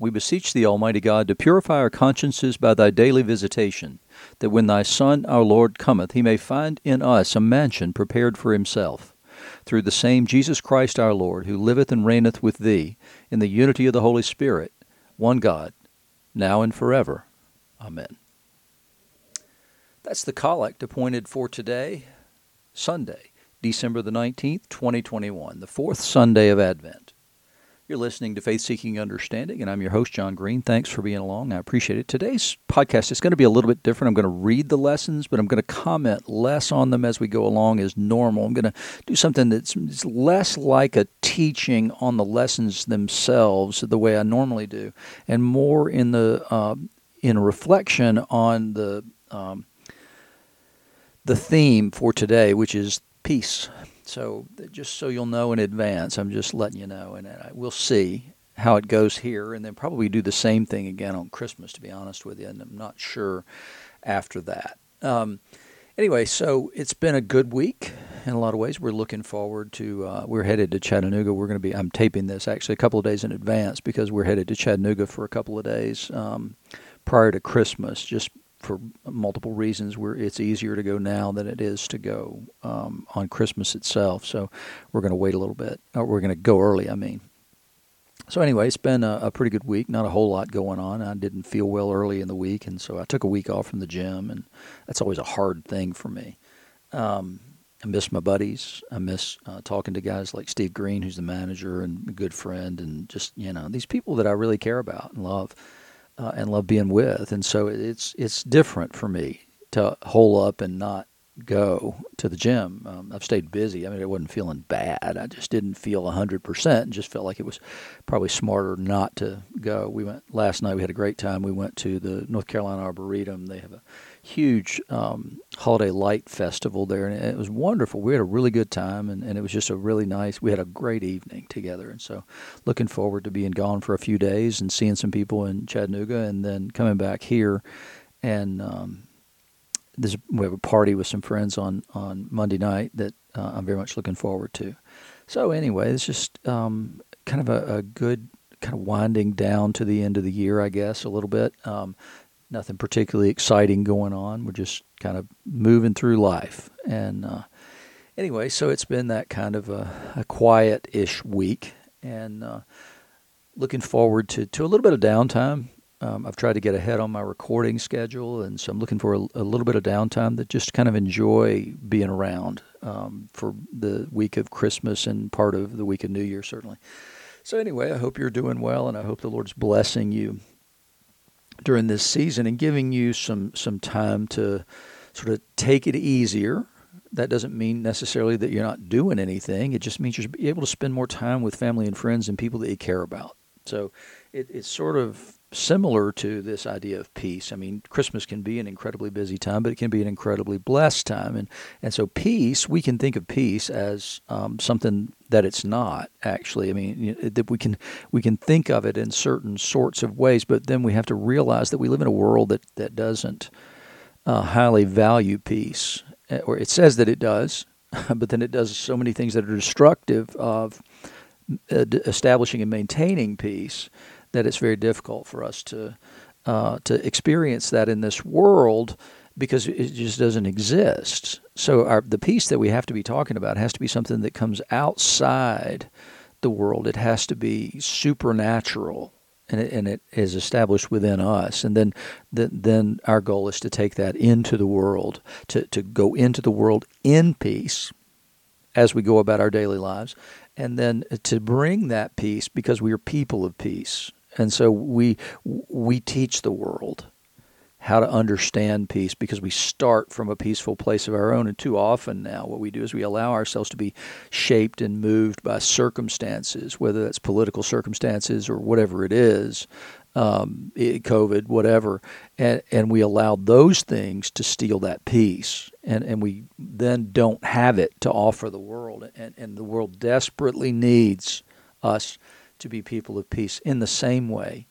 we beseech thee, Almighty God, to purify our consciences by thy daily visitation, that when thy Son, our Lord, cometh, he may find in us a mansion prepared for himself. Through the same Jesus Christ our Lord, who liveth and reigneth with thee, in the unity of the Holy Spirit, one God, now and forever. Amen. That's the collect appointed for today, Sunday, December the 19th, 2021, the fourth Sunday of Advent. You're listening to Faith Seeking Understanding, and I'm your host, John Green. Thanks for being along. I appreciate it. Today's podcast is going to be a little bit different. I'm going to read the lessons, but I'm going to comment less on them as we go along as normal. I'm going to do something that's less like a teaching on the lessons themselves, the way I normally do, and more in the uh, in reflection on the um, the theme for today, which is peace. So just so you'll know in advance, I'm just letting you know, and we'll see how it goes here, and then probably do the same thing again on Christmas. To be honest with you, and I'm not sure after that. Um, anyway, so it's been a good week in a lot of ways. We're looking forward to. Uh, we're headed to Chattanooga. We're going to be. I'm taping this actually a couple of days in advance because we're headed to Chattanooga for a couple of days um, prior to Christmas, just for multiple reasons, where it's easier to go now than it is to go um, on Christmas itself. So we're going to wait a little bit. Or we're going to go early, I mean. So anyway, it's been a, a, pretty good week. Not a whole lot going on. I didn't feel well early in the week, and so I took a week off from the gym, and that's always a hard thing for me. Um, I miss my buddies. I miss uh, talking to guys like Steve Green, who's the manager and a good friend, and just you know these people that I really care about and love uh, and love being with. And so it's it's different for me to hole up and not go to the gym. Um, I've stayed busy. I mean, I wasn't feeling bad. I just didn't feel 100% and just felt like it was probably smarter not to go. We went last night. We had a great time. We went to the North Carolina Arboretum. They have a huge um, holiday light festival there, and it was wonderful. We had a really good time, and, and it was just a really nice. We had a great evening together, and so looking forward to being gone for a few days and seeing some people in Chattanooga, and then coming back here, and um, this we have a party with some friends on on Monday night that uh, I'm very much looking forward to. So anyway, it's just um, kind of a, a, good kind of winding down to the end of the year, I guess, a little bit. Um, nothing particularly exciting going on. We're just kind of moving through life. And uh, anyway, so it's been that kind of a, a quiet ish week and uh, looking forward to, to a little bit of downtime. Um, I've tried to get ahead on my recording schedule, and so I'm looking for a, a little bit of downtime that just kind of enjoy being around um, for the week of Christmas and part of the week of New Year, certainly. So, anyway, I hope you're doing well, and I hope the Lord's blessing you during this season and giving you some some time to sort of take it easier. That doesn't mean necessarily that you're not doing anything. It just means you're able to spend more time with family and friends and people that you care about. So it, it's sort of similar to this idea of peace. I mean, Christmas can be an incredibly busy time, but it can be an incredibly blessed time. And and so peace, we can think of peace as um, something that it's not actually. I mean, you know, that we can we can think of it in certain sorts of ways, but then we have to realize that we live in a world that that doesn't uh, highly value peace, eh, or it says that it does, but then it does so many things that are destructive of uh, establishing and maintaining peace that it's very difficult for us to uh, to experience that in this world because it just doesn't exist. So our, the peace that we have to be talking about has to be something that comes outside the world. It has to be supernatural, and it, and it is established within us. And then, the, then our goal is to take that into the world, to to go into the world in peace as we go about our daily lives, and then to bring that peace because we are people of peace and so we we teach the world how to understand peace because we start from a peaceful place of our own. And too often now, what we do is we allow ourselves to be shaped and moved by circumstances, whether that's political circumstances or whatever it is, um, COVID, whatever, and, and we allow those things to steal that peace. And, and we then don't have it to offer the world. And, and the world desperately needs us to be people of peace in the same way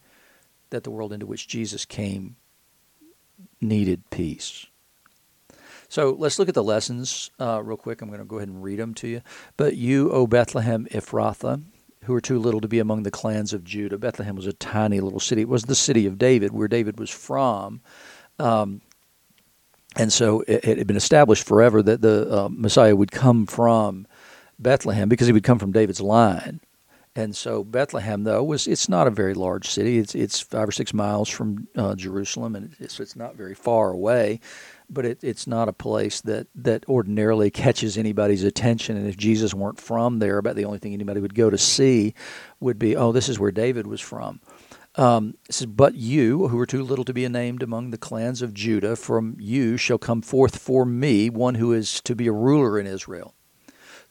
that the world into which Jesus came needed peace. So let's look at the lessons uh, real quick. I'm going to go ahead and read them to you. But you, O Bethlehem Ephrathah, who are too little to be among the clans of Judah. Bethlehem was a tiny little city. It was the city of David, where David was from. Um, and so it, it, had been established forever that the uh, Messiah would come from Bethlehem because he would come from David's line. And so Bethlehem, though, was it's not a very large city. It's it's five or six miles from uh, Jerusalem, and it's it's not very far away. But it, it's not a place that that ordinarily catches anybody's attention. And if Jesus weren't from there, about the only thing anybody would go to see would be, oh, this is where David was from. Um, it says, But you, who are too little to be named among the clans of Judah, from you shall come forth for me one who is to be a ruler in Israel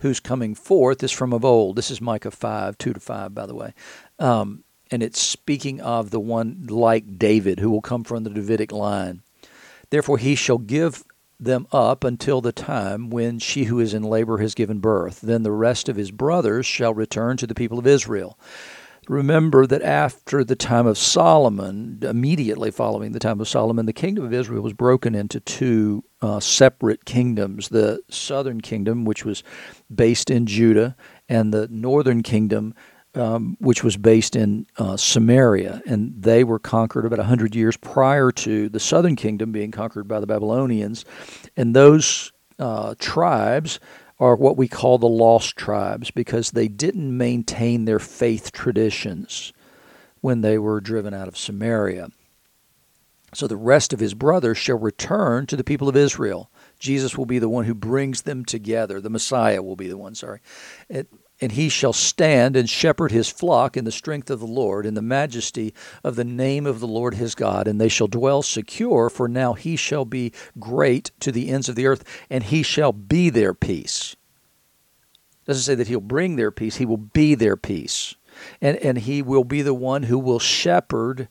who's coming forth is from of old. This is Micah 5, 2 to 5, by the way. Um, and it's speaking of the one like David who will come from the Davidic line. Therefore, he shall give them up until the time when she who is in labor has given birth. Then the rest of his brothers shall return to the people of Israel. Remember that after the time of Solomon, immediately following the time of Solomon, the kingdom of Israel was broken into two uh, separate kingdoms the southern kingdom, which was based in Judah, and the northern kingdom, um, which was based in uh, Samaria. And they were conquered about 100 years prior to the southern kingdom being conquered by the Babylonians. And those uh, tribes are what we call the lost tribes because they didn't maintain their faith traditions when they were driven out of Samaria. So the rest of his brothers shall return to the people of Israel. Jesus will be the one who brings them together. The Messiah will be the one, sorry. It, and he shall stand and shepherd his flock in the strength of the Lord, in the majesty of the name of the Lord his God, and they shall dwell secure, for now he shall be great to the ends of the earth, and he shall be their peace. It doesn't say that he'll bring their peace, he will be their peace. And, and he will be the one who will shepherd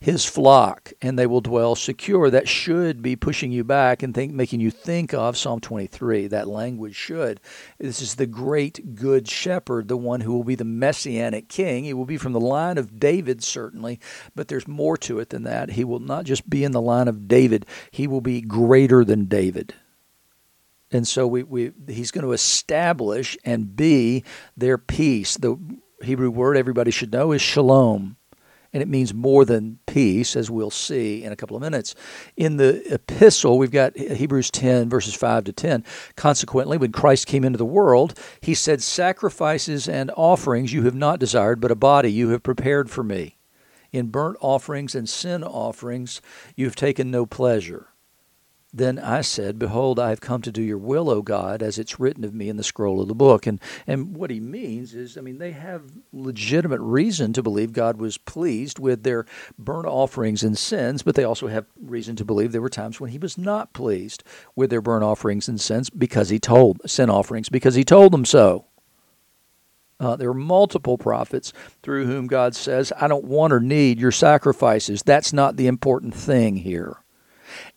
his flock and they will dwell secure. That should be pushing you back and think, making you think of Psalm 23. That language should. This is the great good shepherd, the one who will be the messianic king. He will be from the line of David, certainly, but there's more to it than that. He will not just be in the line of David, he will be greater than David. And so we, we, he's going to establish and be their peace. The Hebrew word everybody should know is shalom and it means more than peace, as we'll see in a couple of minutes. In the epistle, we've got Hebrews 10, verses 5 to 10. Consequently, when Christ came into the world, he said, Sacrifices and offerings you have not desired, but a body you have prepared for me. In burnt offerings and sin offerings you have taken no pleasure. Then I said, Behold, I have come to do your will, O God, as it's written of me in the scroll of the book. And, and what he means is, I mean, they have legitimate reason to believe God was pleased with their burnt offerings and sins, but they also have reason to believe there were times when he was not pleased with their burnt offerings and sins because he told, sin offerings, because he told them so. Uh, there are multiple prophets through whom God says, I don't want or need your sacrifices. That's not the important thing here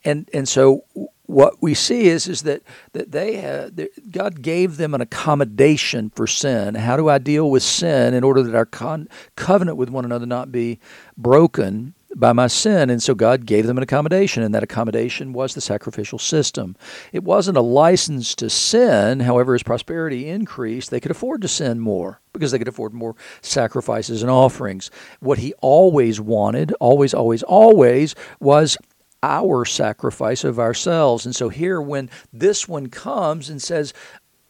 and and so what we see is is that that they had, God gave them an accommodation for sin. How do I deal with sin in order that our con- covenant with one another not be broken? by my sin. And so God gave them an accommodation, and that accommodation was the sacrificial system. It wasn't a license to sin. However, as prosperity increased, they could afford to sin more because they could afford more sacrifices and offerings. What he always wanted, always, always, always, was our sacrifice of ourselves. And so here, when this one comes and says,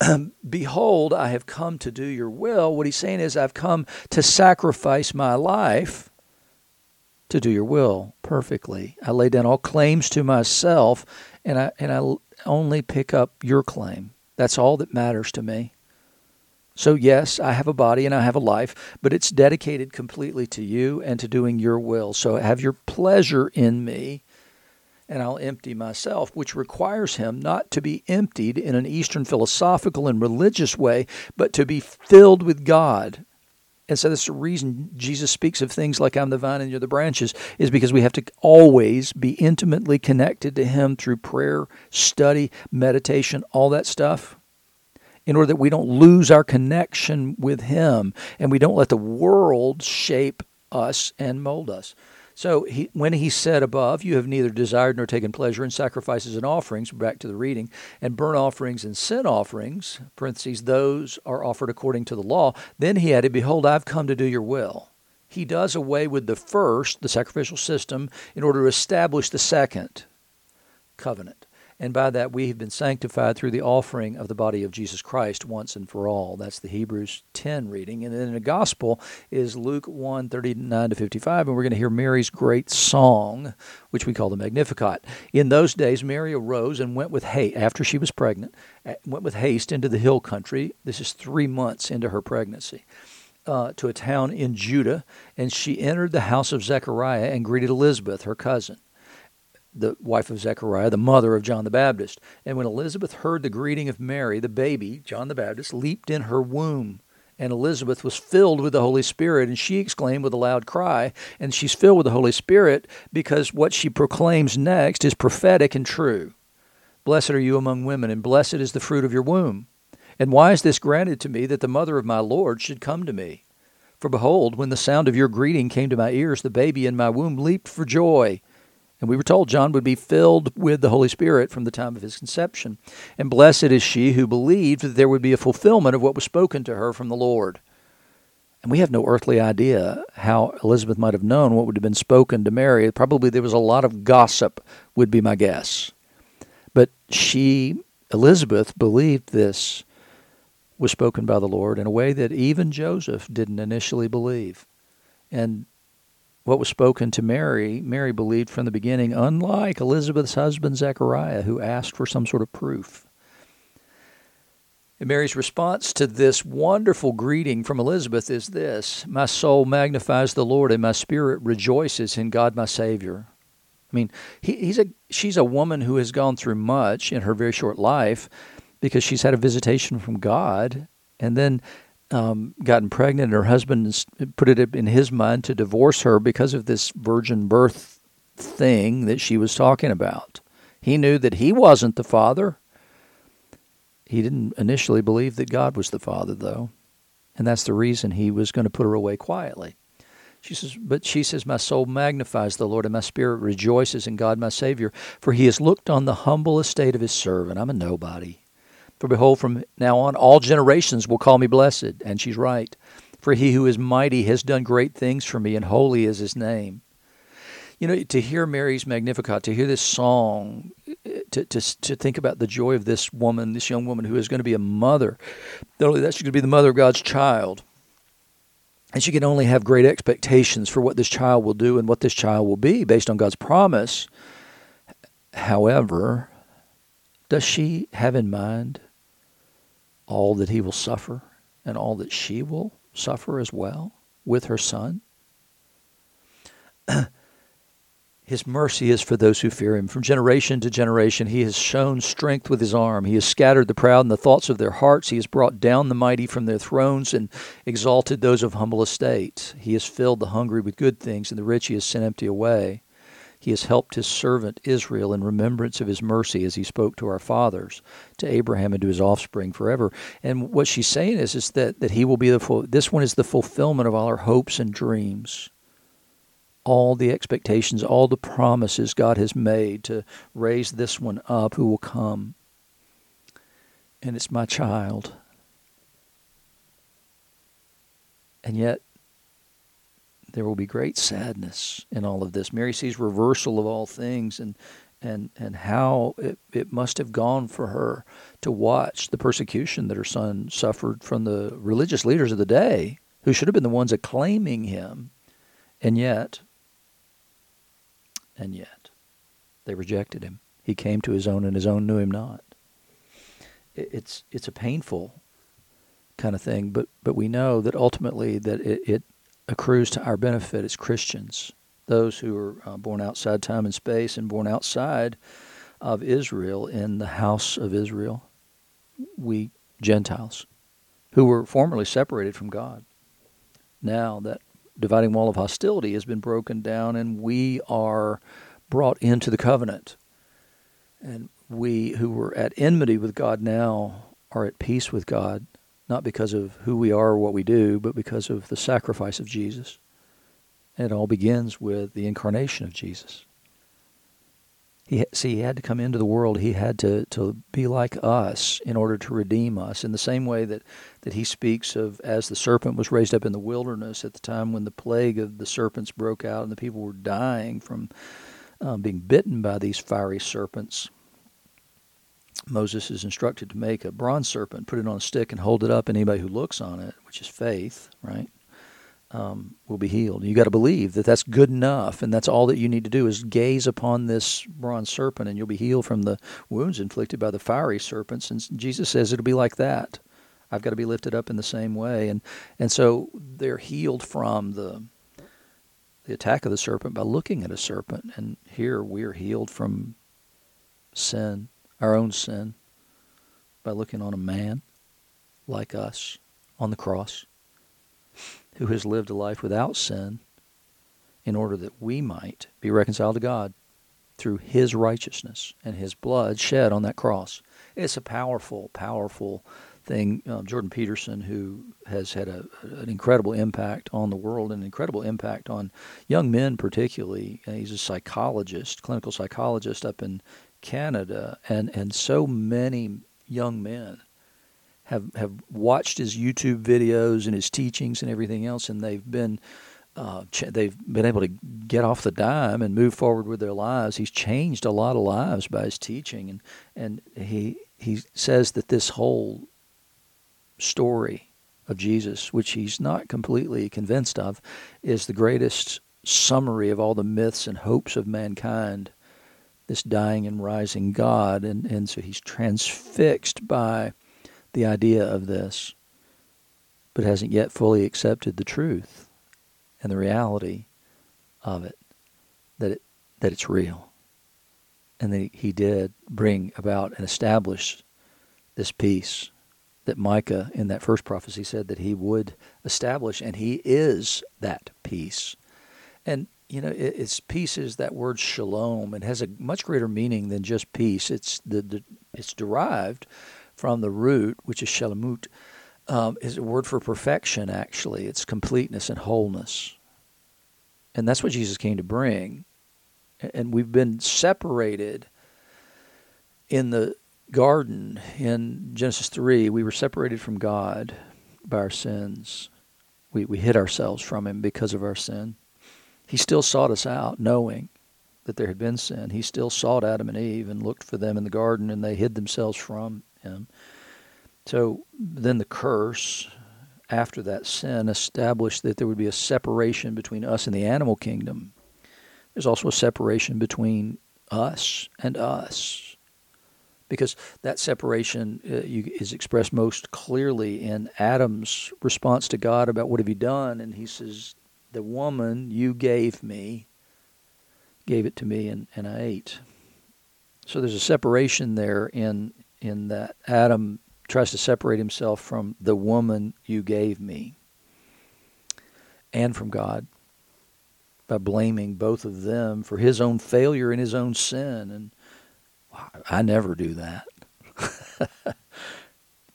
Behold, I have come to do your will, what he's saying is, I've come to sacrifice my life to do your will perfectly. I lay down all claims to myself, and I, and I only pick up your claim. That's all that matters to me. So, yes, I have a body and I have a life, but it's dedicated completely to you and to doing your will. So, have your pleasure in me and I'll empty myself, which requires him not to be emptied in an Eastern philosophical and religious way, but to be filled with God. And so that's the reason Jesus speaks of things like I'm the vine and you're the branches, is because we have to always be intimately connected to Him through prayer, study, meditation, all that stuff, in order that we don't lose our connection with Him and we don't let the world shape us and mold us. So he, when he said above, You have neither desired nor taken pleasure in sacrifices and offerings, back to the reading, and burnt offerings and sin offerings, parentheses, those are offered according to the law, then he added, Behold, I've come to do your will. He does away with the first, the sacrificial system, in order to establish the second covenant and by that we have been sanctified through the offering of the body of Jesus Christ once and for all. That's the Hebrews 10 reading. And then in the gospel is Luke 1 39 to 55, and we're going to hear Mary's great song, which we call the Magnificat. In those days, Mary arose and went with haste, after she was pregnant, went with haste into the hill country. This is three months into her pregnancy. Uh, to a town in Judah, and she entered the house of Zechariah and greeted Elizabeth, her cousin the wife of Zechariah, the mother of John the Baptist. And when Elizabeth heard the greeting of Mary, the baby, John the Baptist, leaped in her womb. And Elizabeth was filled with the Holy Spirit, and she exclaimed with a loud cry. And she's filled with the Holy Spirit because what she proclaims next is prophetic and true. Blessed are you among women, and blessed is the fruit of your womb. And why is this granted to me that the mother of my Lord should come to me? For behold, when the sound of your greeting came to my ears, the baby in my womb leaped for joy. And we were told John would be filled with the Holy Spirit from the time of his conception. And blessed is she who believed that there would be a fulfillment of what was spoken to her from the Lord. And we have no earthly idea how Elizabeth might have known what would have been spoken to Mary. Probably there was a lot of gossip, would be my guess. But she, Elizabeth, believed this was spoken by the Lord in a way that even Joseph didn't initially believe. And what was spoken to Mary, Mary believed from the beginning, unlike Elizabeth's husband Zechariah, who asked for some sort of proof. And Mary's response to this wonderful greeting from Elizabeth is this My soul magnifies the Lord, and my spirit rejoices in God my Savior. I mean, he, he's a, she's a woman who has gone through much in her very short life because she's had a visitation from God. And then um, gotten pregnant, and her husband put it in his mind to divorce her because of this virgin birth thing that she was talking about. He knew that he wasn't the father. He didn't initially believe that God was the father, though, and that's the reason he was going to put her away quietly. She says, but she says, My soul magnifies the Lord, and my spirit rejoices in God my Savior, for he has looked on the humble estate of his servant. I'm a nobody. For behold, from now on all generations will call me blessed. And she's right. For he who is mighty has done great things for me, and holy is his name. You know, to hear Mary's Magnificat, to hear this song, to, to, to think about the joy of this woman, this young woman who is going to be a mother. Not only that, she's going to be the mother of God's child. And she can only have great expectations for what this child will do and what this child will be based on God's promise. However, does she have in mind all that he will suffer and all that she will suffer as well with her son? His mercy is for those who fear him. From generation to generation, he has shown strength with his arm. He has scattered the proud in the thoughts of their hearts. He has brought down the mighty from their thrones and exalted those of humble estate. He has filled the hungry with good things, and the rich he has sent empty away. He has helped his servant Israel in remembrance of his mercy as he spoke to our fathers, to Abraham and to his offspring forever. And what she's saying is, is that, that he will be the full, this one is the fulfillment of all our hopes and dreams. All the expectations, all the promises God has made to raise this one up who will come. And it's my child. And yet, there will be great sadness in all of this. Mary sees reversal of all things and and and how it, it must have gone for her to watch the persecution that her son suffered from the religious leaders of the day, who should have been the ones acclaiming him, and yet and yet they rejected him. He came to his own, and his own knew him not. It's it's a painful kind of thing, but but we know that ultimately that it, it accrues to our benefit as Christians, those who are uh, born outside time and space and born outside of Israel in the house of Israel, we Gentiles, who were formerly separated from God. Now that dividing wall of hostility has been broken down and we are brought into the covenant. And we who were at enmity with God now are at peace with God not because of who we are or what we do, but because of the sacrifice of Jesus. And it all begins with the incarnation of Jesus. He, see, he had to come into the world. He had to, to be like us in order to redeem us. In the same way that, that he speaks of as the serpent was raised up in the wilderness at the time when the plague of the serpents broke out and the people were dying from um, being bitten by these fiery serpents. Moses is instructed to make a bronze serpent, put it on a stick, and hold it up. And anybody who looks on it, which is faith, right, um, will be healed. You got to believe that that's good enough, and that's all that you need to do is gaze upon this bronze serpent, and you'll be healed from the wounds inflicted by the fiery serpents. And Jesus says it'll be like that. I've got to be lifted up in the same way, and and so they're healed from the the attack of the serpent by looking at a serpent, and here we are healed from sin, our own sin, by looking on a man like us on the cross who has lived a life without sin in order that we might be reconciled to God through his righteousness and his blood shed on that cross. It's a powerful, powerful thing. Um, Jordan Peterson, who has had a, an incredible impact on the world, an incredible impact on young men, particularly. Uh, he's a psychologist, clinical psychologist up in Canada, and, and so many young men have have watched his YouTube videos and his teachings and everything else, and they've been uh, ch- they've been able to get off the dime and move forward with their lives. He's changed a lot of lives by his teaching, and and he he says that this whole story of Jesus, which he's not completely convinced of, is the greatest summary of all the myths and hopes of mankind. This dying and rising God, and and so he's transfixed by the idea of this, but hasn't yet fully accepted the truth and the reality of it, that it that it's real. And that he did bring about and establish this peace that Micah in that first prophecy said that he would establish, and he is that peace. And you know, it, it's peace is that word shalom. It has a much greater meaning than just peace. It's the, the it's derived from the root, which is shalamut, um, is a word for perfection, actually. It's completeness and wholeness. And that's what Jesus came to bring. And we've been separated in the garden in Genesis 3. We were separated from God by our sins. We, we hid ourselves from Him because of our sin. He still sought us out, knowing that there had been sin. He still sought Adam and Eve and looked for them in the garden, and they hid themselves from him. So then the curse after that sin established that there would be a separation between us and the animal kingdom. There's also a separation between us and us. Because that separation uh, is expressed most clearly in Adam's response to God about what have you done? And he says, The woman you gave me, gave it to me, and, and I ate. So there's a separation there in in that Adam tries to separate himself from the woman you gave me and from God by blaming both of them for his own failure and his own sin. And I never do that.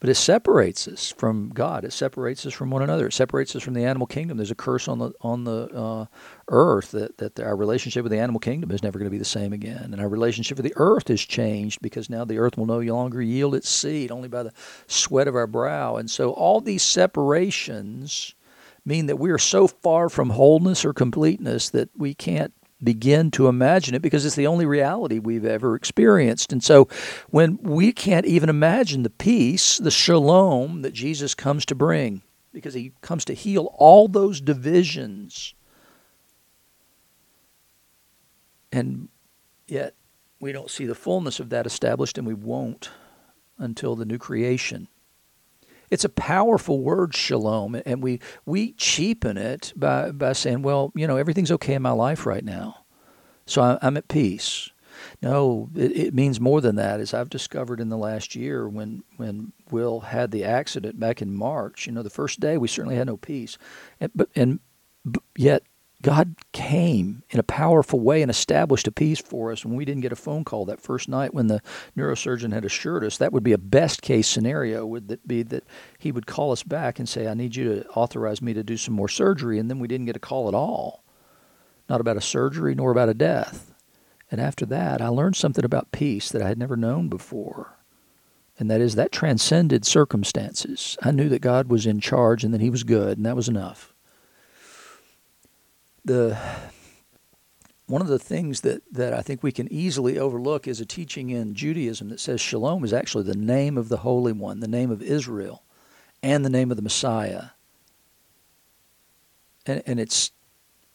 But it separates us from God. It separates us from one another. It separates us from the animal kingdom. There's a curse on the on the uh, earth that that our relationship with the animal kingdom is never going to be the same again, and our relationship with the earth has changed because now the earth will no longer yield its seed only by the sweat of our brow. And so all these separations mean that we are so far from wholeness or completeness that we can't begin to imagine it because it's the only reality we've ever experienced. And so when we can't even imagine the peace, the shalom that Jesus comes to bring, because he comes to heal all those divisions. And yet we don't see the fullness of that established, and we won't until the new creation. It's a powerful word, shalom, and we we cheapen it by by saying, well, you know, everything's okay in my life right now, so I'm at peace. No, it, it means more than that. As I've discovered in the last year, when when Will had the accident back in March, you know, the first day we certainly had no peace, and, but and yet God came in a powerful way and established a peace for us when we didn't get a phone call that first night when the neurosurgeon had assured us that would be a best case scenario would that be that he would call us back and say I need you to authorize me to do some more surgery and then we didn't get a call at all not about a surgery nor about a death. And after that, I learned something about peace that I had never known before. And that is that transcended circumstances. I knew that God was in charge and that He was good, and that was enough. The one of the things that, that I think we can easily overlook is a teaching in Judaism that says shalom is actually the name of the Holy One, the name of Israel, and the name of the Messiah. And, and it's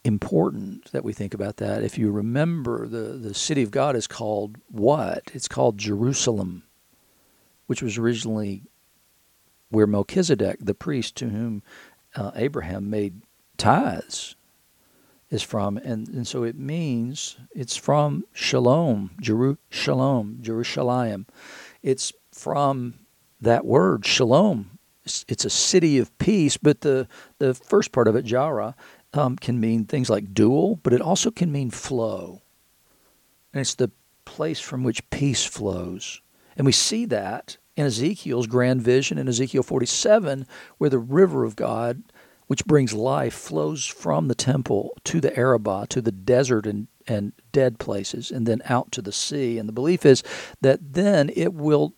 important that we think about that. If you remember, the, the city of God is called what? It's called Jerusalem, which was originally where Melchizedek, the priest to whom uh, Abraham made tithes, is from, and, and so it means it's from Shalom, Jeru, Shalom, Jerusalem. It's from that word Shalom. It's, it's, a city of peace, but the the first part of it, Jara, um, can mean things like dual, but it also can mean flow, and it's the place from which peace flows, and we see that in Ezekiel's grand vision in Ezekiel 47, where the river of God which brings life, flows from the temple to the Arabah, to the desert and, and dead places, and then out to the sea. And the belief is that then it will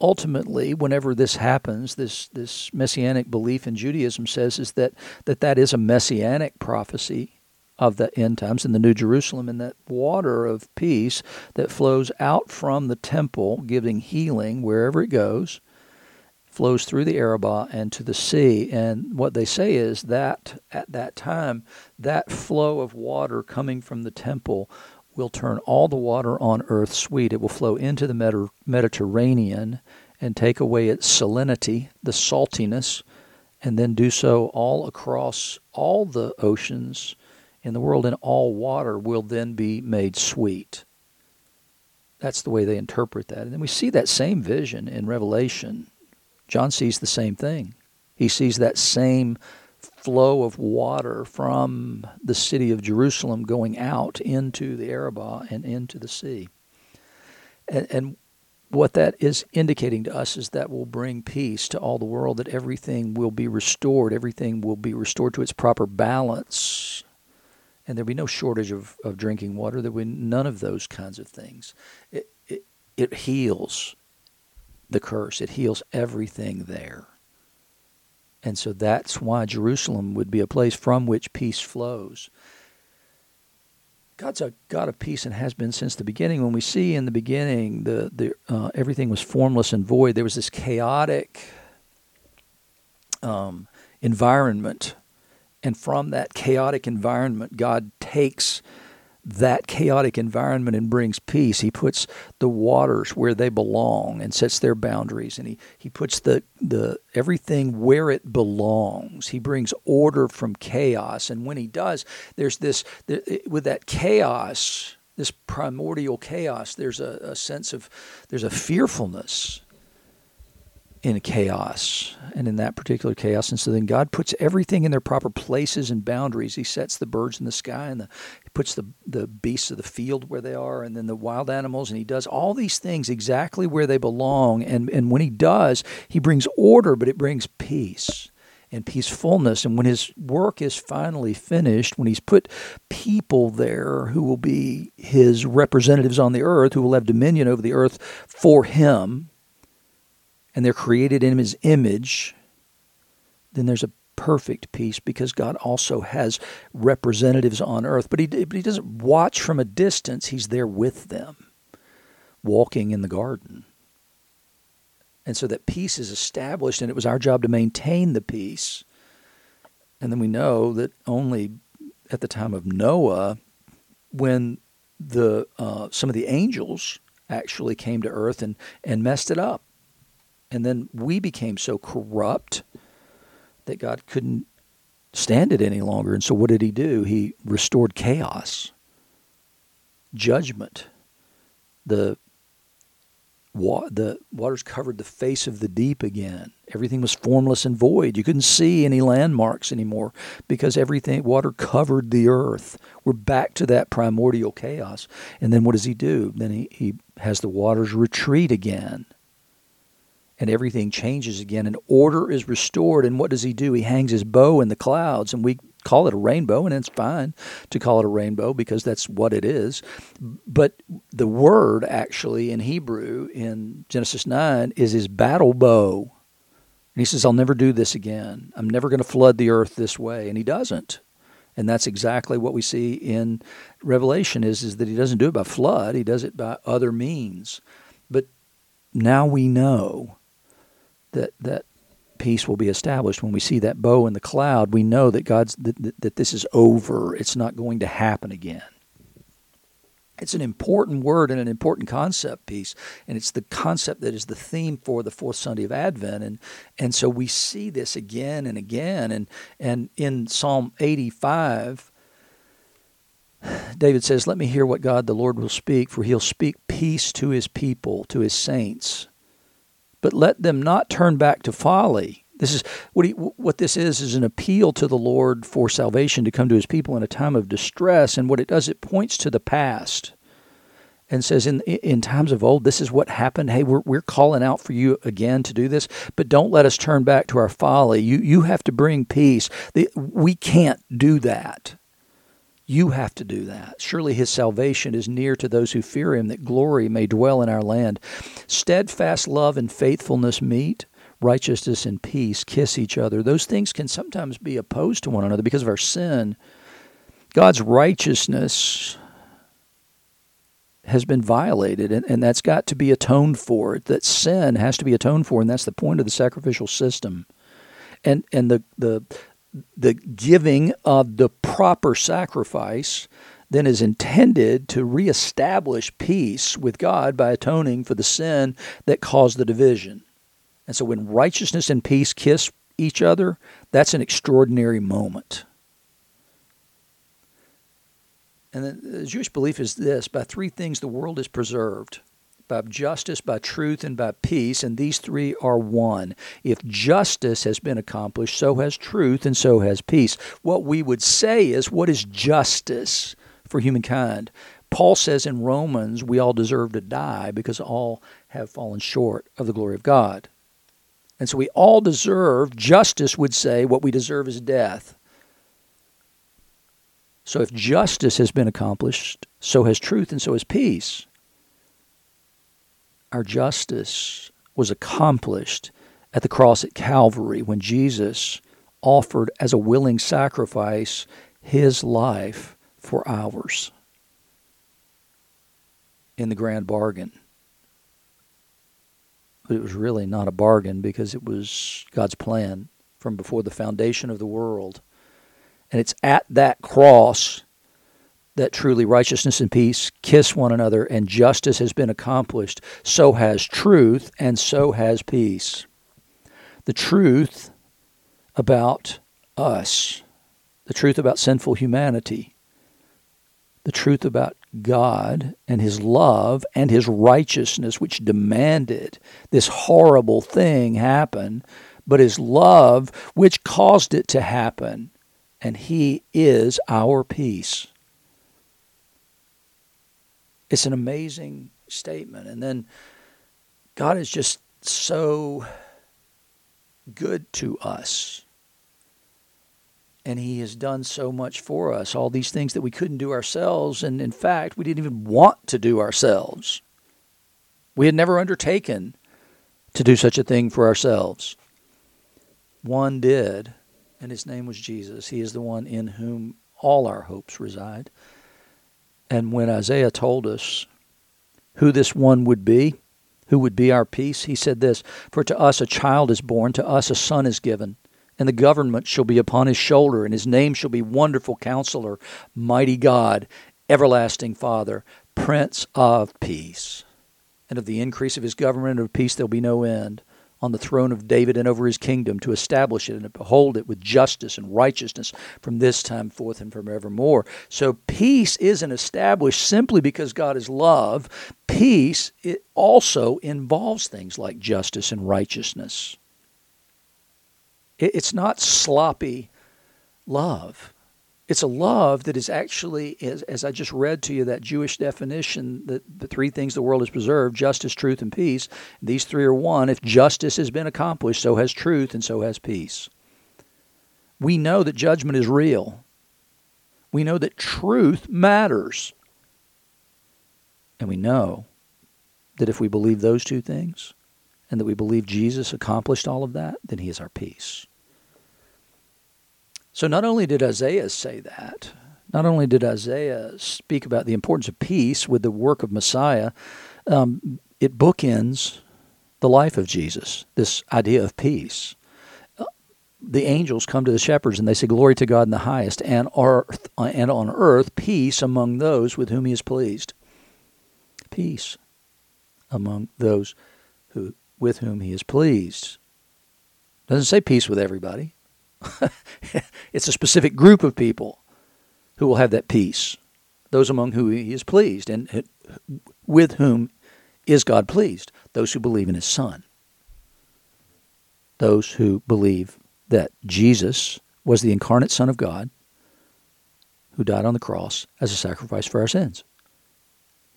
ultimately, whenever this happens, this, this messianic belief in Judaism says is that, that that is a messianic prophecy of the end times in the New Jerusalem, and that water of peace that flows out from the temple, giving healing wherever it goes, flows through the Arabah and to the sea. And what they say is that at that time, that flow of water coming from the temple will turn all the water on earth sweet. It will flow into the Mediterranean and take away its salinity, the saltiness, and then do so all across all the oceans in the world, and all water will then be made sweet. That's the way they interpret that. And then we see that same vision in Revelation John sees the same thing. He sees that same flow of water from the city of Jerusalem going out into the Arabah and into the sea. And, and what that is indicating to us is that will bring peace to all the world, that everything will be restored, everything will be restored to its proper balance, and there'll be no shortage of, of drinking water. There'll be none of those kinds of things. It, it, it heals the curse. It heals everything there. And so that's why Jerusalem would be a place from which peace flows. God's a God of peace and has been since the beginning. When we see in the beginning the, the uh, everything was formless and void, there was this chaotic um, environment, and from that chaotic environment, God takes that chaotic environment and brings peace. He puts the waters where they belong and sets their boundaries and he, he puts the, the everything where it belongs. He brings order from chaos. And when he does, there's this with that chaos, this primordial chaos, there's a, a sense of there's a fearfulness in chaos and in that particular chaos. And so then God puts everything in their proper places and boundaries. He sets the birds in the sky and the, he puts the, the beasts of the field where they are and then the wild animals. And he does all these things exactly where they belong. And, and when he does, he brings order, but it brings peace and peacefulness. And when his work is finally finished, when he's put people there who will be his representatives on the earth, who will have dominion over the earth for him, and they're created in his image, then there's a perfect peace because God also has representatives on earth. But he, but he doesn't watch from a distance, he's there with them, walking in the garden. And so that peace is established, and it was our job to maintain the peace. And then we know that only at the time of Noah, when the uh, some of the angels actually came to earth and, and messed it up. And then we became so corrupt that God couldn't stand it any longer. And so what did he do? He restored chaos, judgment. The wa- the waters covered the face of the deep again. Everything was formless and void. You couldn't see any landmarks anymore because everything water covered the earth. We're back to that primordial chaos. And then what does he do? Then he, he has the waters retreat again and everything changes again and order is restored and what does he do he hangs his bow in the clouds and we call it a rainbow, and it's fine to call it a rainbow because that's what it is. But the word actually in Hebrew in Genesis 9 is his battle bow. And he says, I'll never do this again. I'm never going to flood the earth this way. And he doesn't. And that's exactly what we see in Revelation is, is that he doesn't do it by flood, he does it by other means. But now we know that that peace will be established. When we see that bow in the cloud, we know that God's that, that this is over. It's not going to happen again. It's an important word and an important concept peace, and it's the concept that is the theme for the fourth Sunday of Advent, and and so we see this again and again, and and in Psalm 85, David says, "Let me hear what God the Lord will speak, for He'll speak peace to His people, to His saints, but let them not turn back to folly." This is what he, what this is is an appeal to the Lord for salvation to come to His people in a time of distress, and what it does, it points to the past, and says in in times of old, this is what happened. Hey, we're we're calling out for you again to do this, but don't let us turn back to our folly. You you have to bring peace. We can't do that. You have to do that. Surely his salvation is near to those who fear him, that glory may dwell in our land. Steadfast love and faithfulness meet righteousness and peace kiss each other. Those things can sometimes be opposed to one another because of our sin. God's righteousness has been violated, and, and that's got to be atoned for. That sin has to be atoned for, and that's the point of the sacrificial system. And and the the the giving of the proper sacrifice then is intended to reestablish peace with God by atoning for the sin that caused the division. And so when righteousness and peace kiss each other, that's an extraordinary moment. And the Jewish belief is this by three things the world is preserved by justice, by truth, and by peace, and these three are one. If justice has been accomplished, so has truth, and so has peace. What we would say is, what is justice for humankind? Paul says in Romans, we all deserve to die because all have fallen short of the glory of God. And so we all deserve, justice would say, what we deserve is death. So if justice has been accomplished, so has truth and so has peace. Our justice was accomplished at the cross at Calvary when Jesus offered as a willing sacrifice his life for ours in the grand bargain but it was really not a bargain because it was God's plan from before the foundation of the world. And it's at that cross that truly righteousness and peace kiss one another and justice has been accomplished. So has truth and so has peace. The truth about us, the truth about sinful humanity, the truth about God and His love and His righteousness, which demanded this horrible thing happen, but His love, which caused it to happen. And He is our peace. It's an amazing statement. And then God is just so good to us. And he has done so much for us. All these things that we couldn't do ourselves. And in fact we didn't even want to do ourselves. We had never undertaken to do such a thing for ourselves. One did and his name was jesus. He is the one in whom all our hopes reside and when isaiah told us who this one would be who would be our peace he said this for to us a child is born to us a son is given and the government shall be upon his shoulder, and his name shall be Wonderful Counselor, Mighty God, Everlasting Father, Prince of Peace. And of the increase of his government and of peace there'll be no end on the throne of David and over his kingdom to establish it and to uphold it with justice and righteousness from this time forth and forevermore. So peace isn't established simply because God is love. Peace it also involves things like justice and righteousness. It's not sloppy love. It's a love that is actually, as, as I just read to you, that Jewish definition, that the three things the world has preserved justice, truth, and peace. These three are one. If justice has been accomplished, so has truth, and so has peace. We know that judgment is real. We know that truth matters. And we know that if we believe those two things and that we believe Jesus accomplished all of that, then he is our peace. So not only did Isaiah say that, not only did Isaiah speak about the importance of peace with the work of Messiah, um, it bookends the life of Jesus, this idea of peace. Uh, the angels come to the shepherds and they say, Glory to God in the highest, and, earth, and on earth peace among those with whom he is pleased. Peace among those who, with whom he is pleased. Doesn't say peace with everybody. it's a specific group of people who will have that peace, those among whom he is pleased, and with whom is God pleased? Those who believe in his Son. Those who believe that Jesus was the incarnate Son of God who died on the cross as a sacrifice for our sins,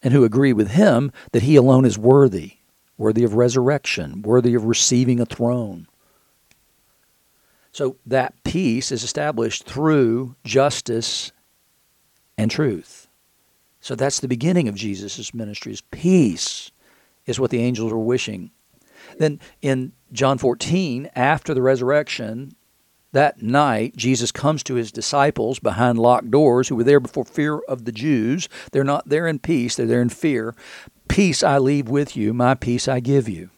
and who agree with him that he alone is worthy, worthy of resurrection, worthy of receiving a throne. So that peace is established through justice and truth. So that's the beginning of Jesus' ministry is peace is what the angels were wishing. Then in John 14, after the resurrection, that night, Jesus comes to his disciples behind locked doors who were there before fear of the Jews. They're not there in peace, they're there in fear. Peace I leave with you, my peace I give you.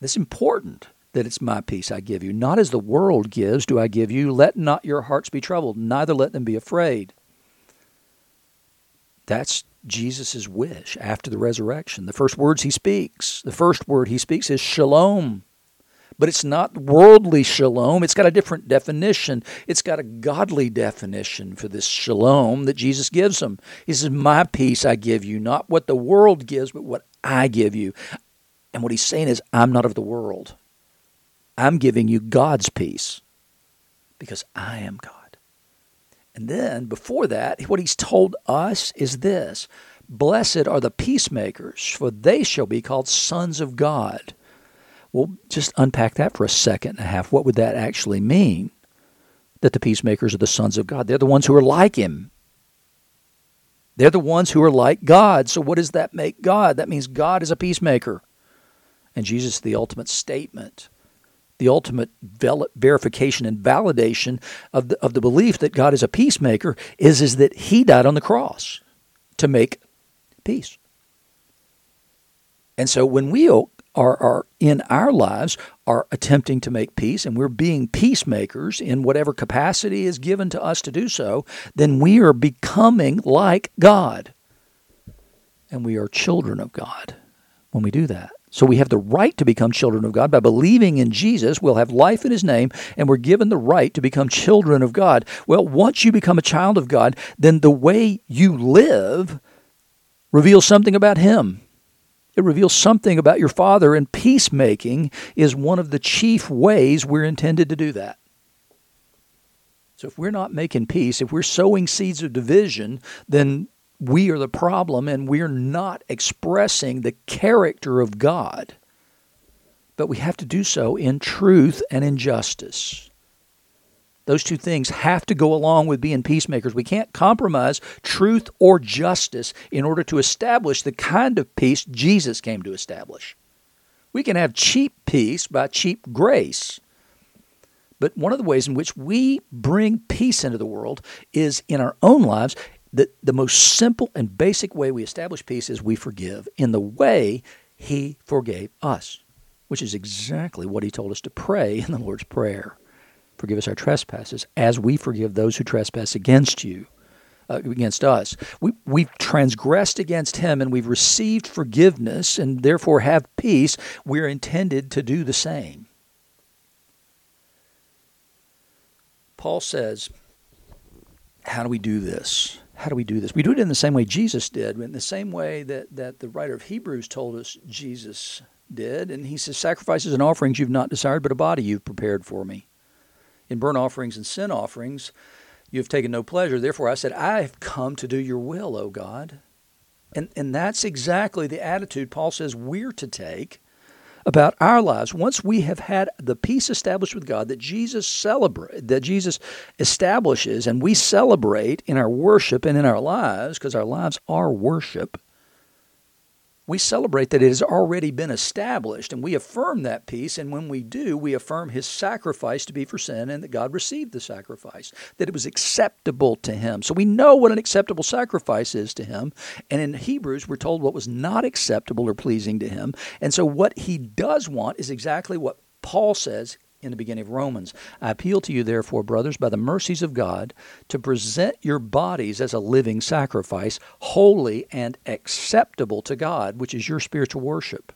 It's important that it's my peace I give you. Not as the world gives do I give you. Let not your hearts be troubled, neither let them be afraid. That's Jesus' wish after the resurrection. The first words he speaks, the first word he speaks is shalom. But it's not worldly shalom. It's got a different definition. It's got a godly definition for this shalom that Jesus gives them. He says, My peace I give you, not what the world gives, but what I give you. And what he's saying is, I'm not of the world. I'm giving you God's peace because I am God. And then before that, what he's told us is this Blessed are the peacemakers, for they shall be called sons of God. Well, just unpack that for a second and a half. What would that actually mean? That the peacemakers are the sons of God. They're the ones who are like Him. They're the ones who are like God. So, what does that make God? That means God is a peacemaker. And Jesus the ultimate statement the ultimate verification and validation of the, of the belief that God is a peacemaker is, is that he died on the cross to make peace. And so when we are, are in our lives are attempting to make peace and we're being peacemakers in whatever capacity is given to us to do so, then we are becoming like God. And we are children of God when we do that. So we have the right to become children of God. By believing in Jesus, we'll have life in His name, and we're given the right to become children of God. Well, once you become a child of God, then the way you live reveals something about Him. It reveals something about your Father, and peacemaking is one of the chief ways we're intended to do that. So if we're not making peace, if we're sowing seeds of division, then we are the problem and we're not expressing the character of God. But we have to do so in truth and in justice. Those two things have to go along with being peacemakers. We can't compromise truth or justice in order to establish the kind of peace Jesus came to establish. We can have cheap peace by cheap grace. But one of the ways in which we bring peace into the world is in our own lives the, the most simple and basic way we establish peace is we forgive in the way He forgave us, which is exactly what He told us to pray in the Lord's Prayer. Forgive us our trespasses as we forgive those who trespass against you. Uh, against us. We, we've transgressed against him and we've received forgiveness and therefore have peace. We're intended to do the same. Paul says, How do we do this? How do we do this? We do it in the same way Jesus did, in the same way that, that the writer of Hebrews told us Jesus did. And he says, Sacrifices and offerings you've not desired, but a body you've prepared for me. In burnt offerings and sin offerings, you have taken no pleasure. Therefore, I said, I have come to do your will, O God. And, and that's exactly the attitude Paul says we're to take about our lives. Once we have had the peace established with God that Jesus celebrate, that Jesus establishes, and we celebrate in our worship and in our lives, because our lives are worship we celebrate that it has already been established and we affirm that peace. And when we do, we affirm his sacrifice to be for sin and that God received the sacrifice, that it was acceptable to him. So we know what an acceptable sacrifice is to him. And in Hebrews, we're told what was not acceptable or pleasing to him. And so what he does want is exactly what Paul says in the beginning of Romans. I appeal to you, therefore, brothers, by the mercies of God, to present your bodies as a living sacrifice, holy and acceptable to God, which is your spiritual worship.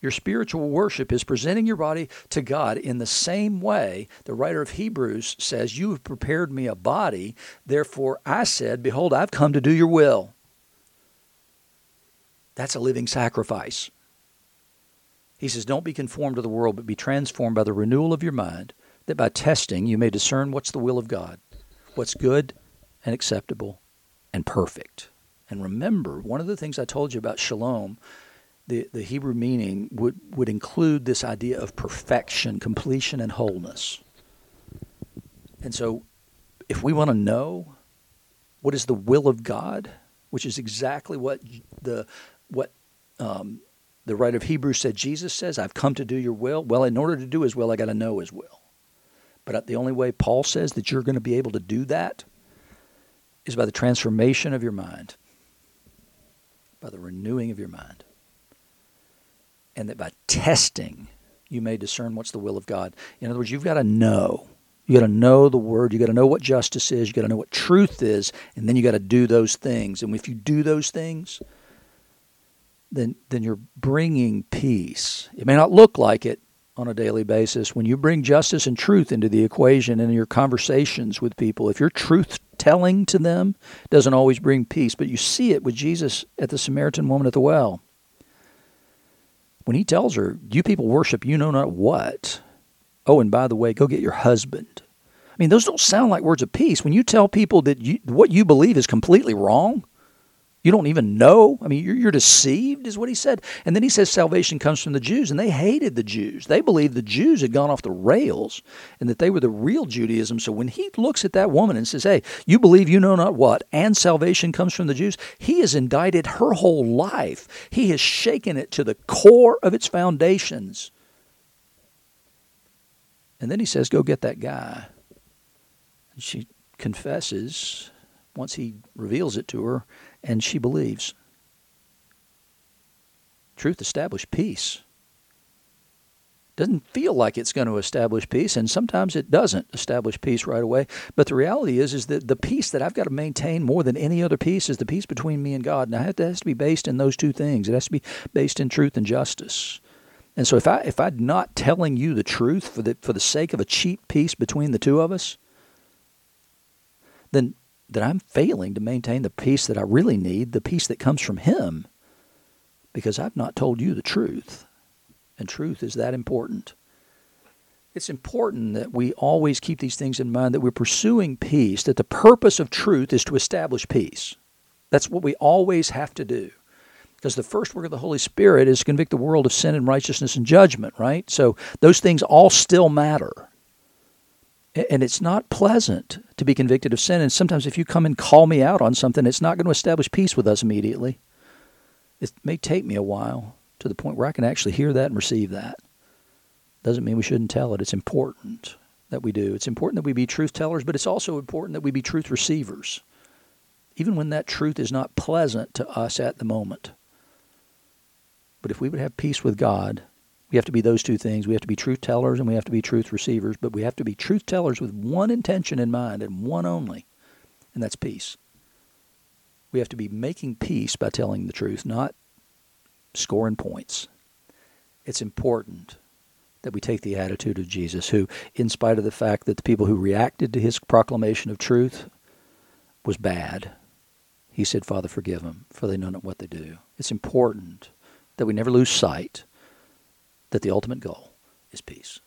Your spiritual worship is presenting your body to God in the same way the writer of Hebrews says, You have prepared me a body, therefore I said, Behold, I've come to do your will. That's a living sacrifice. He says, Don't be conformed to the world, but be transformed by the renewal of your mind, that by testing you may discern what's the will of God, what's good and acceptable and perfect. And remember, one of the things I told you about shalom, the, the Hebrew meaning would, would include this idea of perfection, completion, and wholeness. And so, if we want to know what is the will of God, which is exactly what the what um, the writer of Hebrews said, Jesus says, I've come to do your will. Well, in order to do his will, I got to know his will. But uh, the only way Paul says that you're going to be able to do that is by the transformation of your mind, by the renewing of your mind. And that by testing, you may discern what's the will of God. In other words, you've got to know. You got to know the word. You got to know what justice is. You got to know what truth is, and then you got to do those things. And if you do those things, then then you're bringing peace. It may not look like it on a daily basis. When you bring justice and truth into the equation in your conversations with people, if you're truth telling to them, doesn't always bring peace. But you see it with Jesus at the Samaritan woman at the well. When he tells her, You people worship you know not what. Oh, and by the way, go get your husband. I mean, those don't sound like words of peace. When you tell people that you, what you believe is completely wrong, you don't even know. I mean, you're, you're, deceived, is what he said. And then he says salvation comes from the Jews, and they hated the Jews. They believed the Jews had gone off the rails and that they were the real Judaism. So when he looks at that woman and says, Hey, you believe you know not what, and salvation comes from the Jews, he has indicted her whole life. He has shaken it to the core of its foundations. And then he says, Go get that guy. And she confesses once he reveals it to her and she believes. Truth established peace. Doesn't feel like it's going to establish peace, and sometimes it doesn't establish peace right away. But the reality is, is that the peace that I've got to maintain more than any other peace is the peace between me and God. Now, it has to be based in those two things. It has to be based in truth and justice. And so, if I if I'm not telling you the truth for the for the sake of a cheap peace between the two of us, then that I'm failing to maintain the peace that I really need, the peace that comes from Him, because I've not told you the truth. And truth is that important. It's important that we always keep these things in mind that we're pursuing peace, that the purpose of truth is to establish peace. That's what we always have to do. Because the first work of the Holy Spirit is to convict the world of sin and righteousness and judgment, right? So those things all still matter. And it's not pleasant to be convicted of sin. And sometimes, if you come and call me out on something, it's not going to establish peace with us immediately. It may take me a while to the point where I can actually hear that and receive that. Doesn't mean we shouldn't tell it. It's important that we do. It's important that we be truth tellers, but it's also important that we be truth receivers, even when that truth is not pleasant to us at the moment. But if we would have peace with God, we have to be those two things. We have to be truth tellers and we have to be truth receivers, but we have to be truth tellers with one intention in mind and one only, and that's peace. We have to be making peace by telling the truth, not scoring points. It's important that we take the attitude of Jesus, who, in spite of the fact that the people who reacted to his proclamation of truth was bad, he said, Father, forgive them, for they know not what they do. It's important that we never lose sight that the ultimate goal is peace.